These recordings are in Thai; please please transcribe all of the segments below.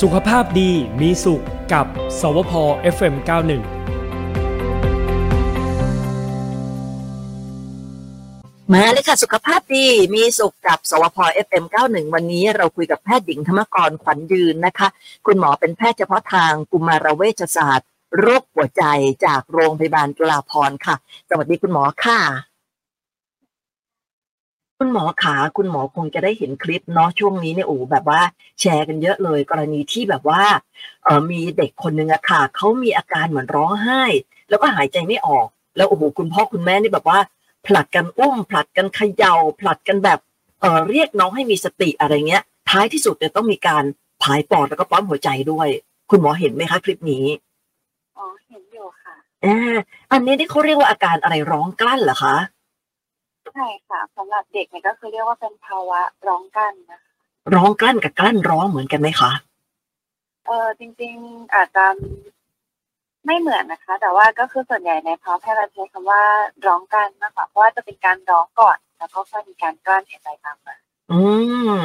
สุขภาพดีมีสุขกับ สวพ FM91 มาเลยค่ะ สุขภาพดีมีสุขกับ สวพ FM91 วันนี้เราคุยกับแพทย์หญิงธรรมกรขวัญยืนนะคะ คุณหมอเป็นแพทย์เฉพาะทางกุมารเวชศาสตร์ โรคหัวใจจากโรงพยาบาลจุฬาภรณ์ค่ะ สวัสดีคุณหมอค่ะ คุณหมอขาคุณหมอคงจะได้เห็นคลิปเนาะช่วงนี้เนี่ยโอ้แบบว่าแชร์กันเยอะเลย กรณีที่แบบว่าเออมีเด็กคนหนึ่งอะค่ะเขามีอาการเหมือนร้องไห้ แล้วก็หายใจไม่ออก แล้วโอ้โหคุณพ่อคุณแม่นี่แบบว่า ผลัดกันอุ้ม ผลัดกันเขยา่าผลัดกันแบบเออเรียกน้องให้มีสติอะไรเงี้ย ท้ายที่สุดเนี่ยต้องมีการผายปอดแล้วก็ปั๊มหัวใจด้วย คุณหมอเห็นไหมคะคลิปนี้อ๋อเห็นอยู่ค่ะอ่าอันนี้ที่เขาเรียกว่าอาการอะไรร้องกลั้นเหรอคะใช่ค่ะสำหรับเด็กเนี่ยก็คือเรียกว่าเป็นภาวะร้องกั้นนะคะร้องกลั้นกับกลั้นร้องเหมือนกันไหมคะเออจริง ๆ อาจจะไม่เหมือนนะคะ แต่ว่าก็คือส่วนใหญ่ในภาวะแพทย์เราใช้คำว่าร้องกั้นมากกว่าเพราะว่าจะเป็นการร้องก่อน แล้วก็ค่อยมีการกลั้นหายใจตามมาอืม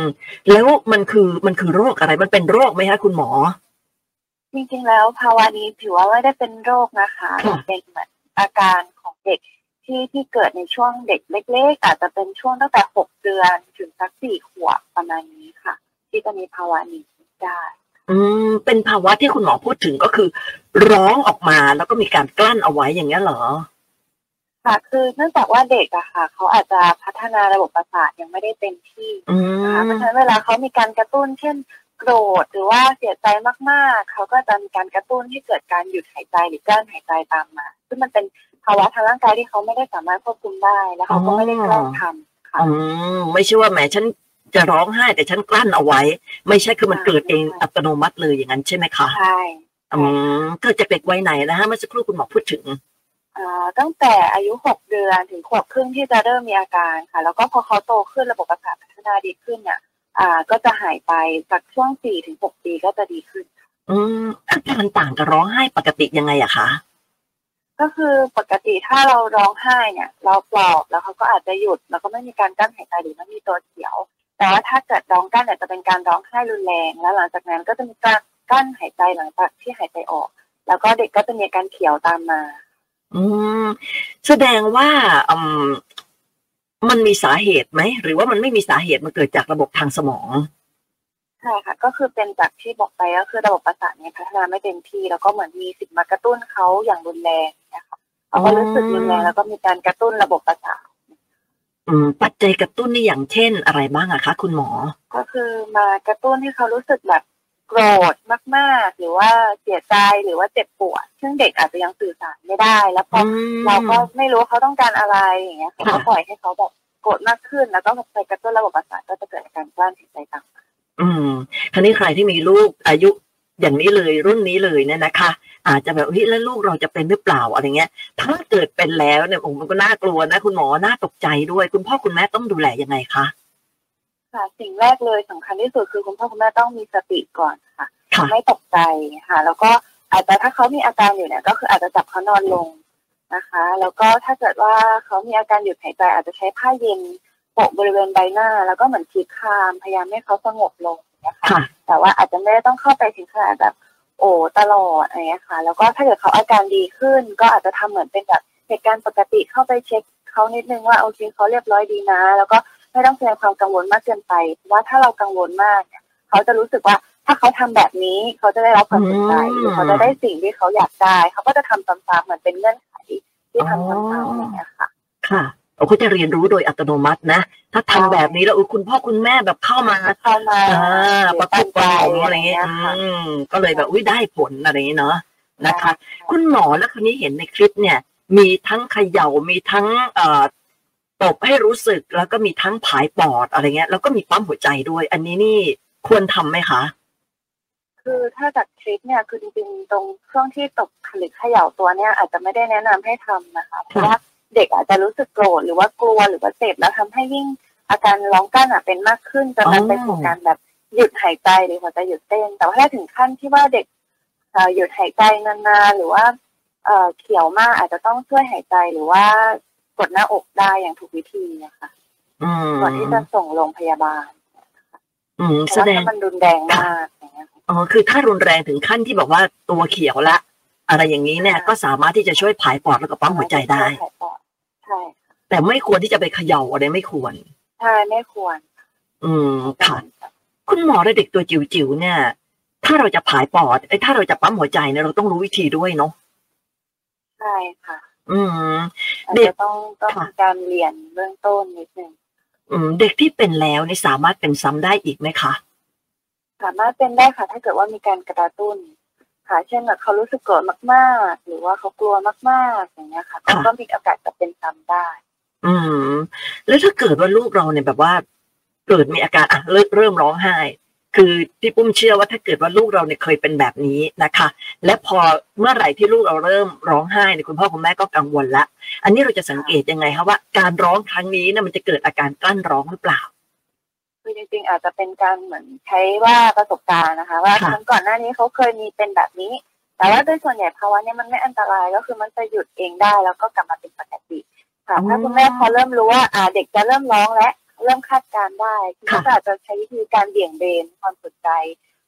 แล้วมันคือมันคือโรคอะไรมันเป็นโรคไหมคะคุณหมอ จริงๆแล้วภาวะนี้ถือว่าไม่ได้เป็นโรคนะคะค่ะเป็นเหมือนอาการของเด็ก ที่ที่เกิดในช่วงเด็กเล็ก ๆ อาจจะเป็นช่วงตั้งแต่หกเดือนถึงสักสี่ขวบประมาณนี้ค่ะ ที่จะมีภาวะนี้ได้ อืม เป็นภาวะที่คุณหมอพูดถึงก็คือ ร้องออกมาแล้วก็มีการกลั้นเอาไว้อย่างเงี้ยเหรอค่ะคือเนื่องจากว่าเด็กอะค่ะ เขาอาจจะพัฒนาระบบประสาทยังไม่ได้เต็มที่อืนะคะเพมราะฉะนั้นเวลาเขามีการกระตุ้น เช่นโกรธหรือว่าเสียใจมากๆ เขาก็จะมีการกระตุ้นให้เกิดการหยุดหายใจหรือกลั้นหายใจตามมา ซึ่งมันเป็น ภาวะทางร่างกายที่เขาไม่ได้สามารถควบคุมได้แล้วเขาก็ไม่ได้กล้าทำค่ะอืมไม่ใช่ว่าแหมฉันจะร้องไห้แต่ฉันกลั้นเอาไว้ ไม่ใช่คือมันเกิดเองอัตโนมัติเลยอย่างนั้นใช่ไหมคะใช่อืมเกิดจากเด็กวัยไหนนะฮะเมื่อสักครู่คุณหมอพูดถึงอ่าตั้งแต่อายุหกเดือนถึงขวบครึ่งที่จะเริ่มมีอาการค่ะ แล้วก็พอเขาโตขึ้นระบบประสาทพัฒนาดีขึ้นเนี่ยอ่า ก็จะหายไปจากช่วงสี่ถึงหกปีก็จะดีขึ้น อืมอาการต่างกับร้องไห้ปกติยังไงอะคะ ก็คือปกติถ้าเราร้องไห้เนี่ย เราปลอบแล้วเขาก็อาจจะหยุด แล้วก็ไม่มีการกั้นหายใจหรือไม่มีตัวเขียว แต่ว่าถ้าเกิดร้องกั้นเนี่ยจะเป็นการร้องไห้รุนแรง แล้วหลังจากนั้นก็จะมีการกั้นหายใจหลังจากที่หายใจออก แล้วก็เด็กก็จะมีอาการเขียวตามมา อืมแสดงว่าอืมมันมีสาเหตุไหมหรือว่ามันไม่มีสาเหตุมันเกิดจากระบบทางสมอง ใช่ค่ะ ก็คือเป็นจากที่บอกไปก็คือระบบประสาทเนี่ยพัฒนาไม่เต็มที่แล้วก็เหมือนมีสิ่งมากระตุ้นเขาอย่างรุนแรงนะคะเขาก็รู้สึกรุนแรงแล้วก็มีการกระตุ้นระบบประสาทอืมปัจจัยกระตุ้นนี่อย่างเช่นอะไรบ้างอะคะ คุณหมอ ก็คือมากระตุ้นให้เขารู้สึกแบบโกรธมากๆ หรือว่าเสียใจหรือว่าเจ็บปวด ซึ่งเด็กอาจจะยังสื่อสารไม่ได้ แล้วพออืมเราก็ไม่รู้ว่าเขาต้องการอะไรอย่างเงี้ยเขาก็ค่ะปล่อยให้เขาแบบโกรธมากขึ้น แล้วก็ไปกระตุ้นระบบประสาทก็จะเกิดอาการกลั้นหายใจตามมา อืมคราวนี้ใครที่มีลูกอายุอย่างนี้เลยรุ่นนี้เลยเนี่ยนะคะ อาจจะแบบเฮ้ยแล้วลูกเราจะเป็นหรือเปล่าอะไรเงี้ย ถ้าเกิดเป็นแล้วเนี่ยผมมันก็น่ากลัวนะ คุณหมอน่าตกใจด้วย คุณพ่อคุณแม่ต้องดูแลยังไงคะค่ะสิ่งแรกเลยสำคัญที่สุดคือคุณพ่อคุณแม่ต้องมีสติก่อนค่ะค่ะ ไม่ตกใจค่ะ แล้วก็อาจจะถ้าเขามีอาการอยู่เนี่ย ก็คืออาจจะจับเขานอนลงนะคะ แล้วก็ถ้าเกิดว่าเขามีอาการหยุดหายใจอาจจะใช้ผ้าเย็น โปะบริเวณใบหน้า แล้วก็เหมือนคีบคามพยายามให้เขาสงบลงนะคะค่ะแต่ว่าอาจจะไม่ได้ต้องเข้าไปถึงขนาดแบบโอ้ตลอดอะไรเงี้ยค่ะ แล้วก็ถ้าเกิดเขาอาการดีขึ้น ก็อาจจะทำเหมือนเป็นแบบเหตุการณ์ปกติเข้าไปเช็คเขานิดนึงว่าโอเคเขาเรียบร้อยดีนะ แล้วก็ไม่ต้องแสดงความกังวลมากเกินไปเพราะว่าถ้าเรากังวลมากเนี่ยเขาจะรู้สึกว่าถ้าเขาทำแบบนี้เขาจะได้รับความสนใจอืมหรือเขาจะได้สิ่งที่เขาอยากได้ เขาก็จะทำซ้ำๆเหมือนเป็นเงื่อนไขที่ทำซ้ำๆอะไรเงี้ยค่ะ ค่ะ เราก็จะเรียนรู้โดยอัตโนมัตินะ ถ้าทำแบบนี้แล้วเออคุณพ่อคุณแม่แบบเข้ามาเข้ามาอ่าประกบประหงอะไรเงี้เงี้ยค่ะอืมก็เลยแบบอุ้ยได้ผลอะไรอย่างเงี้ยเนาะนะคะ คุณหมอแล้วคนนี้เห็นในคลิปเนี่ย มีทั้งเขย่ามีทั้งเอ่อตบให้รู้สึกแล้วก็มีทั้งผายปอดอะไรเงี้ยแล้วก็มีปั๊มหัวใจด้วย อันนี้นี่ควรทำไหมคะคือถ้าจากคลิปเนี่ยคือจริงๆตรงช่วงที่ตกหรือเขย่าตัวเนี่ยอาจจะไม่ได้แนะนำให้ทำนะคะเพราะว่า เด็กอาจจะรู้สึกโกรธหรือว่ากลัวหรือว่าเจ็บแล้วทำให้ยิ่งอาการร้องกั้นอะเป็นมากขึ้นจนมันไปสู่การแบบหยุดหายใจหรือหัวใจหยุดเต้น แต่ว่าถ้าถึงขั้นที่ว่าเด็กเอ่อหยุดหายใจนานๆหรือว่าเอ่อเขียวมากอาจจะต้องช่วยหายใจหรือว่ากดหน้าอกได้อย่างถูกวิธีนะคะอืมก่อนที่จะส่งโรงพยาบาลอืมเพแสราะว่าดงถ้ามันรุนแรงมากอย่างเงี้ยค่ะอ๋อคือถ้ารุนแรงถึงขั้นที่บอกว่าตัวเขียวละ อะไรอย่างนี้เนี่ย ก็สามารถที่จะช่วยผายปอดแล้วก็ปั๊มหัวใจได้ ใช่แต่ไม่ควรที่จะไปเขย่าอะไรไม่ควรใช่ไม่ควร อืมค่ะคุณหมอและเด็กตัวจิ๋วๆเนี่ย ถ้าเราจะผายปอดไอ้ถ้าเราจะปั๊มหัวใจเนี่ยเราต้องรู้วิธีด้วยเนาะใช่ค่ะ อืมอาจเด็กจะต้องต้องค่ะมีการเรียนเบื้องต้นนิดนึงอืม เด็กที่เป็นแล้วนี่สามารถเป็นซ้ำได้อีกไหมคะสามารถเป็นได้ค่ะ ถ้าเกิดว่ามีการกระตุ้น ค่ะ เช่นแบบเขารู้สึกโกรธมาก ๆ หรือว่าเขากลัวมาก ๆ อย่างเงี้ยค่ะก็ก็มีโอกาสจะเป็นซ้ำได้ อืม แล้วถ้าเกิดว่าลูกเราเนี่ยแบบว่า เกิดมีอาการอะเริ่มเริ่มร้องไห้ คือพี่ปุ้มเชื่อว่าถ้าเกิดว่าลูกเราเนี่ยเคยเป็นแบบนี้นะคะ และพอเมื่อไหร่ที่ลูกเราเริ่มร้องไห้เนี่ยคุณพ่อคุณแม่ก็กังวลละ อันนี้เราจะสังเกตยังไงคะว่าการร้องครั้งนี้เนี่ยมันจะเกิดอาการกลั้นร้องหรือเปล่า คือจริงๆ อาจจะเป็นการเหมือนใช้ว่าประสบการณ์นะคะ ว่าค่ะครั้งก่อนหน้านี้เขาเคยมีเป็นแบบนี้ แต่ว่าโดยส่วนใหญ่ภาวะเนี้ยมันไม่อันตรายก็คือมันจะหยุดเองได้แล้วก็กลับมาเป็นปกติค่ะถ้าคุณแม่พอเริ่มรู้ว่าอ่าเด็กจะเริ่มร้องและเริ่มคาดการณ์ได้คุณก็อาจจะใช้วิธีการเบี่ยงเบนความสนใจ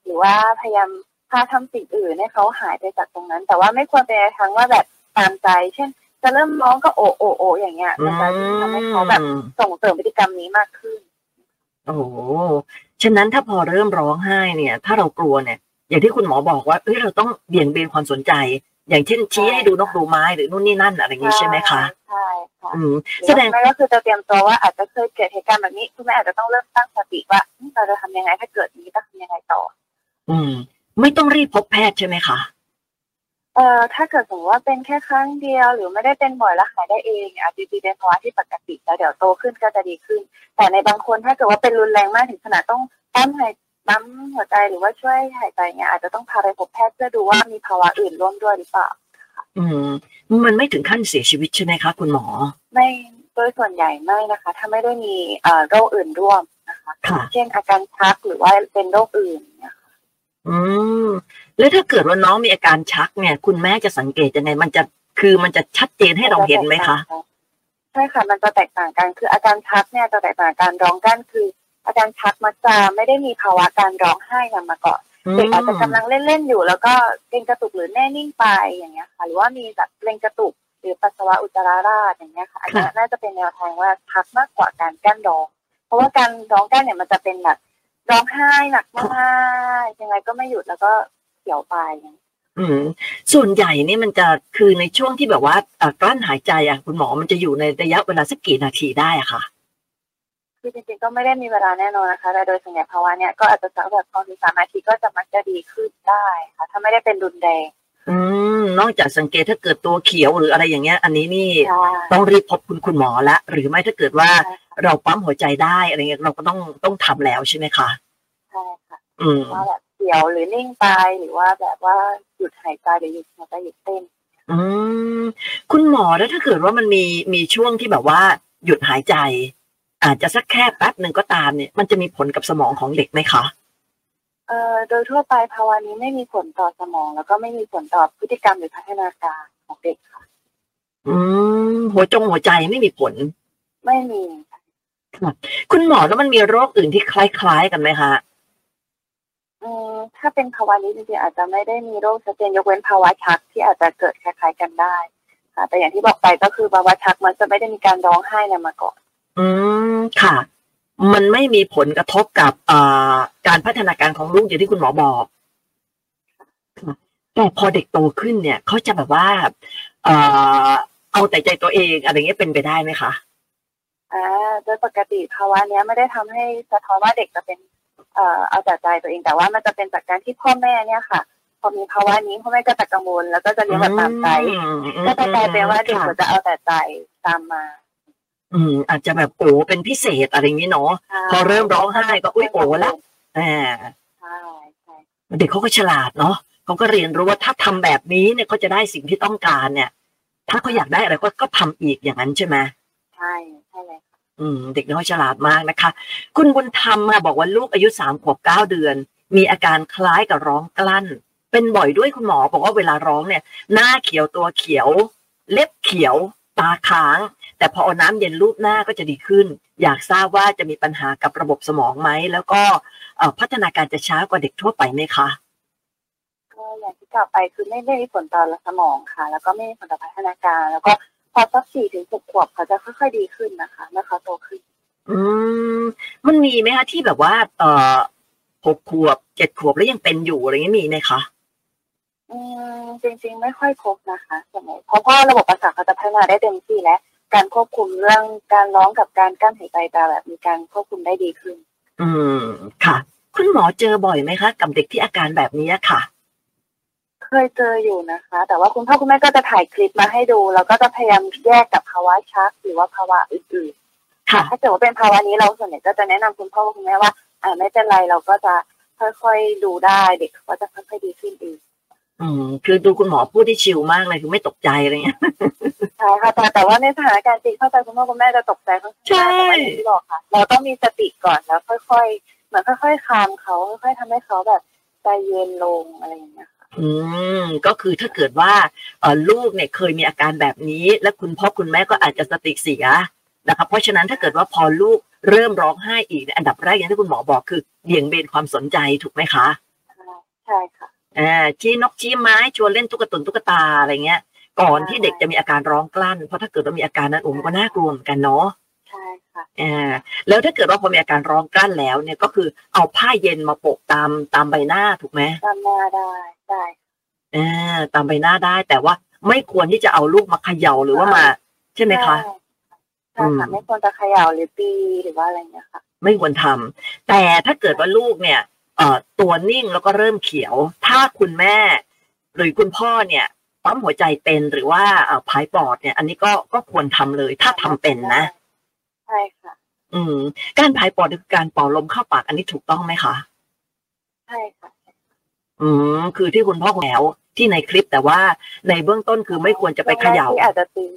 หรือว่าพยายามพาทำสิ่งอื่นให้เขาหายไปจากตรงนั้น แต่ว่าไม่ควรเป็นในทางว่าแบบตามใจ เช่น จะเริ่มร้องก็โอโอโออย่างเงี้ยมันจะทำให้เขาแบบส่งเสริมพฤติกรรมนี้มากขึ้น โอ้โหฉะนั้นถ้าพอเริ่มร้องไห้เนี่ย ถ้าเรากลัวเนี่ย อย่างที่คุณหมอบอกว่าเอ้ยเราต้องเบี่ยงเบนความสนใจ อย่างเช่นชี้ให้ดูนกดูไม้หรือนู่นนี่นั่นอะไรอย่างนี้ใช่ไหมคะใช่ค่ะอืมหรือแสดงไม่ก็คือจะเตรียมตัวว่าอาจจะเคยเกิดเหตุการณ์แบบนี้คุณแม่อาจจะต้องเริ่มตั้งสติว่าอืมเราจะทำยังไงถ้าเกิดนี้จะทำยังไงต่อ อืม ไม่ต้องรีบพบแพทย์ใช่ไหมคะ เอ่อถ้าเกิดสมมติว่าเป็นแค่ครั้งเดียว หรือไม่ได้เป็นบ่อยแล้วหายได้เองอาจจะเป็นภาวะที่ปกติแล้วเดี๋ยวโตขึ้นก็จะดีขึ้น แต่ในบางคนถ้าเกิดว่าเป็นรุนแรงมากถึงขนาดต้องปั๊มหายปั๊มหัวใจหรือว่าช่วยหายใจเนี่ยอาจจะต้องพาไปพบแพทย์เพื่อดูว่ามีภาวะอื่นร่วมด้วยหรือเปล่าอืมมันไม่ถึงขั้นเสียชีวิตใช่ไหมคะ คุณหมอ ไม่โดยส่วนใหญ่ไม่นะคะ ถ้าไม่ได้มีเอ่อโรคอื่นร่วมนะคะค่ะเช่นอาการชักหรือว่าเป็นโรคอื่นเนี่ย อืมแล้วถ้าเกิดว่าน้องมีอาการชักเนี่ย คุณแม่จะสังเกตยังไงมันจะคือมันจะชัดเจนให้เราเห็นไหมคะใช่ค่ะมันจะแตกต่างกันคืออาการชักเนี่ยจะแตกต่างการร้องกั้นคือ อาการชักมักจะไม่ได้มีภาวะการร้องไห้นำมาก่อนเด็กอาจจะกำลังเล่นๆอยู่ แล้วก็เกรงกระตุกหรือแน่นิ่งไปอย่างเงี้ยค่ะ หรือว่ามีแบบเกรงกระตุกหรือปัสสาวะอุจจาระราชอย่างเงี้ยค่ะอันเนี้ยน่าจะเป็นแนวทางว่าชักมากกว่าการกั้นร้อง เพราะว่าการร้องกั้นเนี่ยมันจะเป็นแบบ ร้องไห้หนักมากๆยังไงก็ไม่หยุดแล้วก็เขียวไปอย่างเงี้ยอืมส่วนใหญ่นี่มันจะคือในช่วงที่แบบว่าเอ่อกลั้นหายใจอะคุณหมอมันจะอยู่ในระยะเวลาสักกี่นาทีได้อะค่ะคือจริงๆก็ไม่ได้มีเวลาแน่นอนนะคะแต่โดยส่วนใหญ่ภาวะเนี่ยก็อาจจะสักแบบสองถึงสามนาทีก็จะมักจะดีขึ้นได้ค่ะ ถ้าไม่ได้เป็นรุนแรง อืมนอกจากสังเกตถ้าเกิดตัวเขียวหรืออะไรอย่างเงี้ย อันนี้นี่ใช่ต้องรีบพบคุณคุณหมอละ หรือไม่ถ้าเกิดว่าใช่ค่ะเราปั๊มหัวใจได้อะไรเงี้ยเราก็ต้องต้องทำแล้วใช่ไหมคะใช่ค่ะอืมว่าแบบเขียวหรือนิ่งไปหรือว่าแบบว่าหยุดหายใจหรือหยุดหัวใจหยุดเต้นอืมคุณหมอแล้วถ้าเกิดว่ามันมีมีช่วงที่แบบว่า หยุดหายใจ อาจจะสักแค่แป๊บหนึ่งก็ตามเนี่ย มันจะมีผลกับสมองของเด็กไหมคะ เอ่อโดยทั่วไปภาวะนี้ไม่มีผลต่อสมอง แล้วก็ไม่มีผลต่อพฤติกรรมหรือพัฒนาการของเด็กค่ะ อืมหัวจงหัวใจไม่มีผล ไม่มีคุณหมอแล้วมันมีโรคอื่นที่คล้ายๆกันไหมคะอืมถ้าเป็นภาวะนี้จริงๆอาจจะไม่ได้มีโรคชัดเจนยกเว้นภาวะชักที่อาจจะเกิดคล้ายๆกันได้ค่ะแต่อย่างที่บอกไปก็คือภาวะชักมันจะไม่ได้มีการร้องไห้นำมาก่อน อืมค่ะ มันไม่มีผลกระทบกับอ่าการพัฒนาการของลูกอย่างที่คุณหมอบอกค่ะแต่พอเด็กโตขึ้นเนี่ยเขาจะแบบว่าเอ่อเอาแต่ใจตัวเองอะไรเงี้ยเป็นไปได้ไหมคะอ่าโดยปกติภาวะเนี้ยไม่ได้ทำให้สะท้อนว่าเด็กจะเป็นเอ่อเอาแต่ใจตัวเองแต่ว่ามันจะเป็นจากการที่พ่อแม่เนี่ยค่ะ พอมีภาวะนี้พ่อแม่ก็จะกังวลแล้วก็จะเลี้ยงแบบตามใจอืมก็จะกลายเป็นว่าเด็กค่ะก็จะเอาแต่ใจตามมา อืมอาจจะแบบโอ้เป็นพิเศษอะไรอย่างนี้เนาะพอเริ่มร้องไห้ก็อุ๊ยโอ๋ละอ่าใช่ใช่เด็กเขาก็ฉลาดเนาะเขาก็เรียนรู้ว่าถ้าทำแบบนี้เนี่ยเขาจะได้สิ่งที่ต้องการเนี่ย ถ้าเขาอยากได้อะไรก็ก็ทำอีกอย่างนั้นใช่ไหมใช่ใช่เลยอืม เด็กน้อยฉลาดมากนะคะ คุณบุญธรรมค่ะบอกว่าลูกอายุสามขวบเก้าเดือน มีอาการคล้ายกับร้องกลั้น เป็นบ่อยด้วยคุณหมอบอกว่าเวลาร้องเนี่ย หน้าเขียวตัวเขียว เล็บเขียว ตาค้าง แต่พอเอาน้ำเย็นลูบหน้าก็จะดีขึ้น อยากทราบว่าจะมีปัญหากับระบบสมองไหม แล้วก็เอ่อพัฒนาการจะช้ากว่าเด็กทั่วไปไหมคะอย่างที่กล่าวไปคือไม่ได้มีผลต่อสมองค่ะ แล้วก็ไม่มีผลต่อพัฒนาการ แล้วก็พอสักสี่ถึงหกขวบเขาจะค่อยๆดีขึ้นนะคะเมื่อเขาโตขึ้น อืมมันมีไหมคะที่แบบว่า เอ่อหกขวบเจ็ดขวบแล้วยังเป็นอยู่อะไรเงี้ยมีไหมคะอืมจริงๆ ไม่ค่อยพบนะคะส่วนใหญ่เพราะว่าระบบประสาทเขาจะพัฒนาได้เต็มที่และ การควบคุมเรื่องการร้องกับการกั้นหายใจจะแบบมีการควบคุมได้ดีขึ้น อืมค่ะ คุณหมอเจอบ่อยไหมคะ กับเด็กที่อาการแบบนี้ค่ะ เคยเจออยู่นะคะ แต่ว่าคุณพ่อคุณแม่ก็จะถ่ายคลิปมาให้ดูแล้วก็จะพยายามแยกกับภาวะชัก หรือว่าภาวะอื่นๆค่ะ ถ้าเกิดว่าเป็นภาวะนี้เราส่วนใหญ่ก็จะแนะนำคุณพ่อคุณแม่ว่า อ่าไม่เป็นไรเราก็จะค่อยๆดูได้เด็กก็จะค่อยๆดีขึ้นเอง อืมคือดูคุณหมอพูดที่ชิลมากเลยคือไม่ตกใจอะไรเงี้ยใช่ค่ะแต่แต่ว่าในสถานการณ์จริงเข้าใจคุณพ่อคุณแม่จะตกใจค่อนข้างใช่มากแต่ว่าอย่างที่บอกค่ะ เราต้องมีสติก่อนแล้วค่อยๆเหมือนค่อยๆคามเขาค่อยๆทำให้เขาแบบใจเย็นลงอะไรอย่างเงี้ยค่ะอืมก็คือถ้าเกิดว่าเอ่อลูกเนี่ยเคยมีอาการแบบนี้ และคุณพ่อคุณแม่ก็อาจจะสติเสียนะคะเพราะฉะนั้นถ้าเกิดว่าพอลูกเริ่มร้องไห้อีกเนี่ยอันดับแรกอย่างที่คุณหมอบอกคือเบี่ยงเบนความสนใจถูกไหมคะใช่ค่ะ อ่าชี้นกชี้ไม้ชวนเล่นตุ๊กตุนตุ๊กตาอะไรเงี้ย ก่อนที่เด็กจะมีอาการร้องกลั้น เพราะถ้าเกิดว่ามีอาการนั้นโอ้มันก็น่ากลัวเหมือนกันเนาะใช่ค่ะอ่าแล้วถ้าเกิดว่าพอมีอาการร้องกลั้นแล้วเนี่ยก็คือเอาผ้าเย็นมาโปะตามตามใบหน้าถูกไหมตามหน้าได้ได้อ่าตามใบหน้าได้แต่ว่าไม่ควรที่จะเอาลูกมาเขย่าหรือว่ามา ใช่ไหมคะใช่ค่ะอืมไม่ควรจะเขย่าหรือตีหรือว่าอะไรเงี้ยค่ะ ไม่ควรทำแต่ถ้าเกิดว่าลูกเนี่ยเอ่อ ตัวนิ่งแล้วก็เริ่มเขียว ถ้าคุณแม่ หรือคุณพ่อเนี่ยปั๊มหัวใจเป็นหรือว่าเอ่อพายปอดเนี่ย อันนี้ก็ก็ควรทำเลย ถ้าทำเป็นนะใช่ค่ะ อืม การพายปอดคือการเป่าลมเข้าปากอันนี้ถูกต้องไหมคะใช่ค่ะอืมคือที่คุณพ่อคุณแล้วที่ในคลิปแต่ว่าในเบื้องต้นคือไม่ควรจะไปเขย่าที่อาจจะตี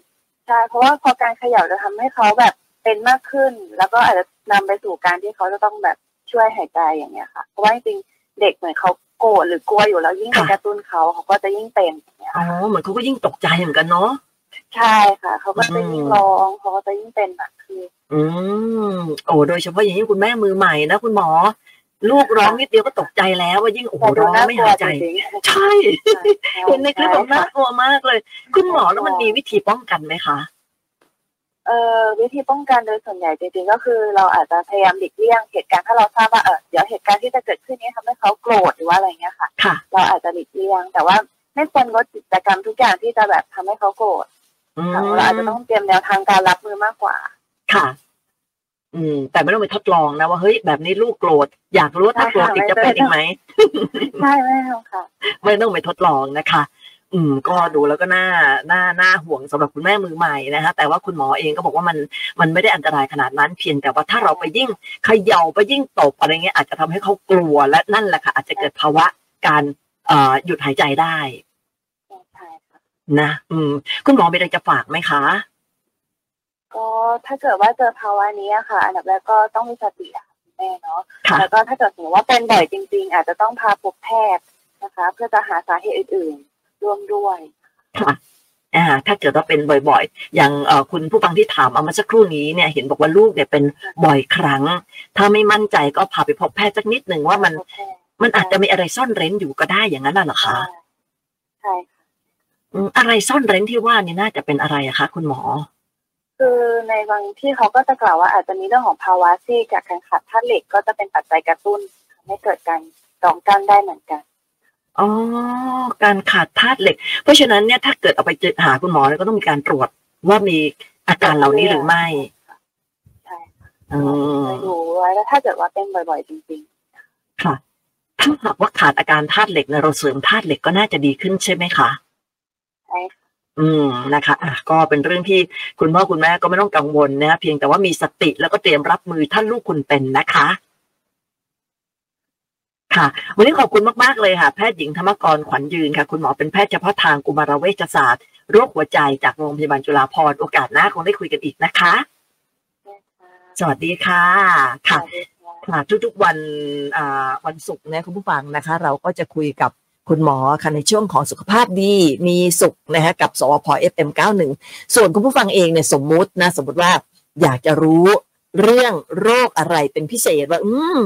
ใช่เพราะว่าพอการเขย่าจะทำให้เขาแบบเป็นมากขึ้น แล้วก็อาจจะนำไปสู่การที่เขาจะต้องแบบ ช่วยหายใจอย่างเงี้ยค่ะ เพราะว่าจริงๆเด็กเหมือนเขาโกรธหรือกลัวอยู่แล้วยิ่งไปค่ะกระตุ้นเขาเขาก็จะยิ่งเป็นอย่างเงี้ยอ๋อเหมือนเขาก็ยิ่งตกใจเหมือนกันเนาะใช่ค่ะ เขาก็จะยิ่งร้องเขาก็จะยิ่งเป็นหนักขึ้นอืมโอ้โดยเฉพาะอย่างยิ่งคุณแม่มือใหม่นะคุณหมอ ลูกร้องนิดเดียวก็ตกใจแล้วว่ายิ่งโอ้โหแต่ดูร้องน่าไม่กลัวหายใจจริงใช่ๆเห็นในคลิปบอกน่าใช่ค่ะกลัวมากเลย คุณหมอแล้วมันมีวิธีป้องกันไหมคะ เอ่อวิธีป้องกันโดยส่วนใหญ่จริงๆก็คือ เราอาจจะพยายามหลีกเลี่ยงเหตุการณ์ถ้าเราทราบว่าเออเดี๋ยวเหตุการณ์ที่จะเกิดขึ้นนี้ทำให้เขาโกรธหรือว่าอะไรเงี้ยค่ะค่ะ เราอาจจะหลีกเลี่ยง แต่ว่าไม่ควรลดกิจกรรมทุกอย่างที่จะแบบทำให้เขาโกรธอืมค่ะเราอาจจะต้องเตรียมแนวทางการรับมือมากกว่า ค่ะ อืม แต่ไม่ต้องไปทดลองนะว่าเฮ้ยแบบนี้ลูกโกรธอยากรู้ว่าถ้าโกรธอีกจะเป็นอีกไหมใช่ไม่เอาค่ะ ไม่ต้องไปทดลองนะคะ อืมก็ดูแล้วก็น่าน่าน่าห่วงสำหรับคุณแม่มือใหม่นะคะแต่ว่าคุณหมอเองก็บอกว่ามันมันไม่ได้อันตรายขนาดนั้นเพียงแต่ว่าถ้าเราไปยิ่งเขย่าไปยิ่งตบอะไรเงี้ยอาจจะทำให้เขากลัวและนั่นแหละค่ะอาจจะเกิดภาวะการเอ่อหยุดหายใจได้ใช่ค่ะนะอืม คุณหมอมีอะไรจะฝากไหมคะก็ถ้าเกิดว่าเจอภาวะนี้อะค่ะ อันดับแรกก็ต้องมีสติอะค่ะคุณแม่เนาะค่ะแล้วก็ถ้าเกิดสมมติว่าเป็นบ่อยจริง ๆ อาจจะต้องพาพบแพทย์นะคะ เพื่อจะหาสาเหตุอื่นๆ ร่วมด้วยค่ะอ่าถ้าเกิดว่าเป็นบ่อยๆ อย่างเอ่อคุณผู้ฟังที่ถามเอามาสักครู่นี้เนี่ยเห็นบอกว่าลูกเนี่ยเป็นบ่อยครั้ง ถ้าไม่มั่นใจก็พาไปพบแพทย์สักนิดหนึ่งว่ามันพบแพทย์มันอาจจะมีอะไรซ่อนเร้นอยู่ก็ได้อย่างนั้นน่ะเหรอคะใช่ค่ะอืมอะไรซ่อนเร้นที่ว่านี่น่าจะเป็นอะไรอะคะ คุณหมอ คือในบางที่เขาก็จะกล่าวว่าอาจจะมีเรื่องของภาวะซีดจากการขาดธาตุเหล็กก็จะเป็นปัจจัยกระตุ้นทำให้เกิดการรองกั้นได้เหมือนกัน อ๋อ การขาดธาตุเหล็ก เพราะฉะนั้นเนี่ยถ้าเกิดเอาไปเจอหาคุณหมอเนี่ยก็ต้องมีการตรวจว่ามีอาการเหล่านี้หรือไม่ใช่ค่ะอืมไปดูไว้แล้วถ้าเกิดว่าเป็นบ่อยๆจริงค่ะ ถ้าหากว่าขาดอาการธาตุเหล็กเนี่ยเราเสริมธาตุเหล็กก็น่าจะดีขึ้นใช่ไหมคะๆใช่ค่ะอืมนะคะอะก็เป็นเรื่องที่คุณพ่อคุณแม่ก็ไม่ต้องกังวลนะเพียงแต่ว่ามีสติแล้วก็เตรียมรับมือถ้าลูกคุณเป็นนะคะ ค่ะ วันนี้ขอบคุณมาก ๆ เลยค่ะ แพทย์หญิงธรรมกรขวัญยืนค่ะ คุณหมอเป็นแพทย์เฉพาะทางกุมารเวชศาสตร์ โรคหัวใจจากโรงพยาบาลจุฬาภรณ์โอกาสหน้าคงได้คุยกันอีกนะคะ สวัสดีค่ะ ค่ะ ค่ะทุกๆวันวันศุกร์นะคุณผู้ฟังนะคะ เราก็จะคุยกับคุณหมอค่ะในช่วงของสุขภาพดีมีสุขนะฮะกับสวพ FM91 ส่วนคุณผู้ฟังเองเนี่ยสมมุตินะ สมมุติว่าอยากจะรู้เรื่องโรคอะไรเป็นพิเศษว่า อืม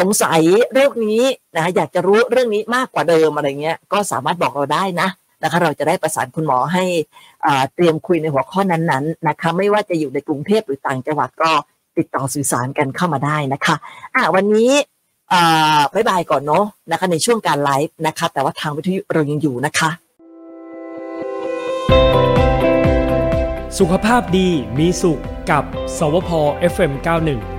สงสัยเรื่องนี้นะอยากจะรู้เรื่องนี้มากกว่าเดิมอะไรเงี้ยก็สามารถบอกเราได้นะนะคะเราจะได้ประสานคุณหมอให้เตรียมคุยในหัวข้อนั้นๆนะคะไม่ว่าจะอยู่ในกรุงเทพหรือต่างจังหวัดก็ติดต่อสื่อสารกันเข้ามาได้นะคะอะวันนี้บายบายก่อนเนาะนะคะในช่วงการไลฟ์นะคะแต่ว่าทางวิทยุเรายังอยู่นะคะ สุขภาพดีมีสุขกับสวพ FM91